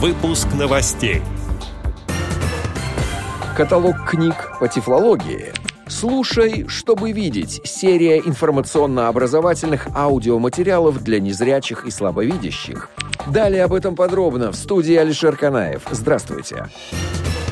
Выпуск новостей. Каталог книг по тифлологии. «Слушай, чтобы видеть» — серия информационно-образовательных аудиоматериалов для незрячих и слабовидящих. Далее об этом подробно в студии Алишер Канаев. Здравствуйте. Здравствуйте.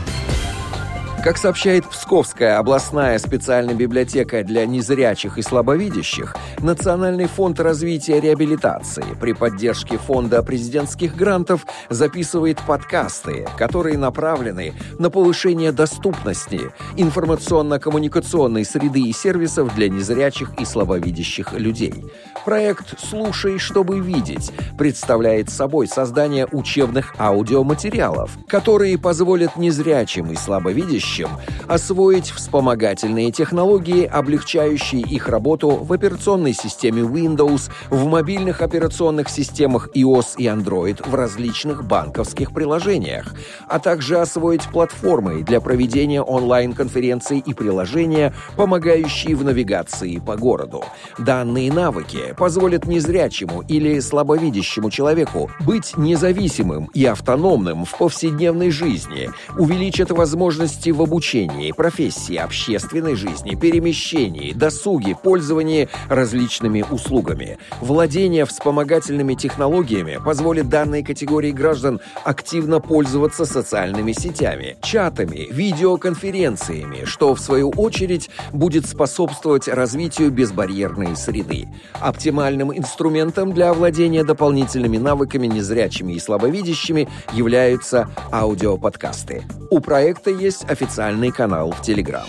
Как сообщает Псковская областная специальная библиотека для незрячих и слабовидящих, Национальный фонд развития реабилитации при поддержке фонда президентских грантов записывает подкасты, которые направлены на повышение доступности информационно-коммуникационной среды и сервисов для незрячих и слабовидящих людей. Проект «Слушай, чтобы видеть» представляет собой создание учебных аудиоматериалов, которые позволят незрячим и слабовидящим будущем освоить вспомогательные технологии, облегчающие их работу в операционной системе Windows, в мобильных операционных системах iOS и Android в различных банковских приложениях, а также освоить платформы для проведения онлайн-конференций и приложения, помогающие в навигации по городу. Данные навыки позволят незрячему или слабовидящему человеку быть независимым и автономным в повседневной жизни, увеличат возможности в обучении, профессии, общественной жизни, перемещении, досуге, пользовании различными услугами. Владение вспомогательными технологиями позволит данной категории граждан активно пользоваться социальными сетями, чатами, видеоконференциями, что, в свою очередь, будет способствовать развитию безбарьерной среды. Оптимальным инструментом для овладения дополнительными навыками незрячими и слабовидящими являются аудиоподкасты. У проекта есть официальный официальный канал в Телеграм.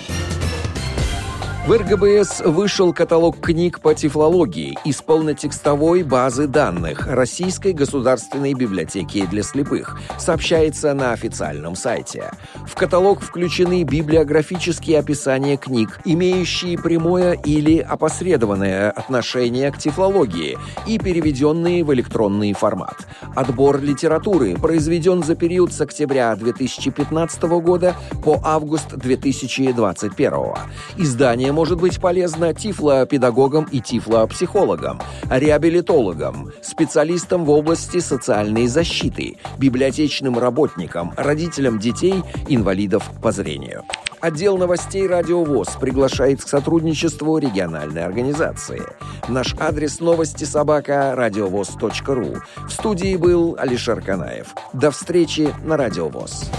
В РГБС вышел каталог книг по тифлологии из полнотекстовой базы данных Российской государственной библиотеки для слепых, сообщается на официальном сайте. В каталог включены библиографические описания книг, имеющие прямое или опосредованное отношение к тифлологии и переведенные в электронный формат. Отбор литературы произведен за период с октября 2015 года по август 2021. Издание может быть полезно тифлопедагогам и тифлопсихологам, реабилитологам, специалистам в области социальной защиты, библиотечным работникам, родителям детей, инвалидов по зрению. Отдел новостей «Радио ВОЗ» приглашает к сотрудничеству региональной организации. Наш адрес новости собака радиовоз.ру. В студии был Алишер Канаев. До встречи на «Радио ВОЗ».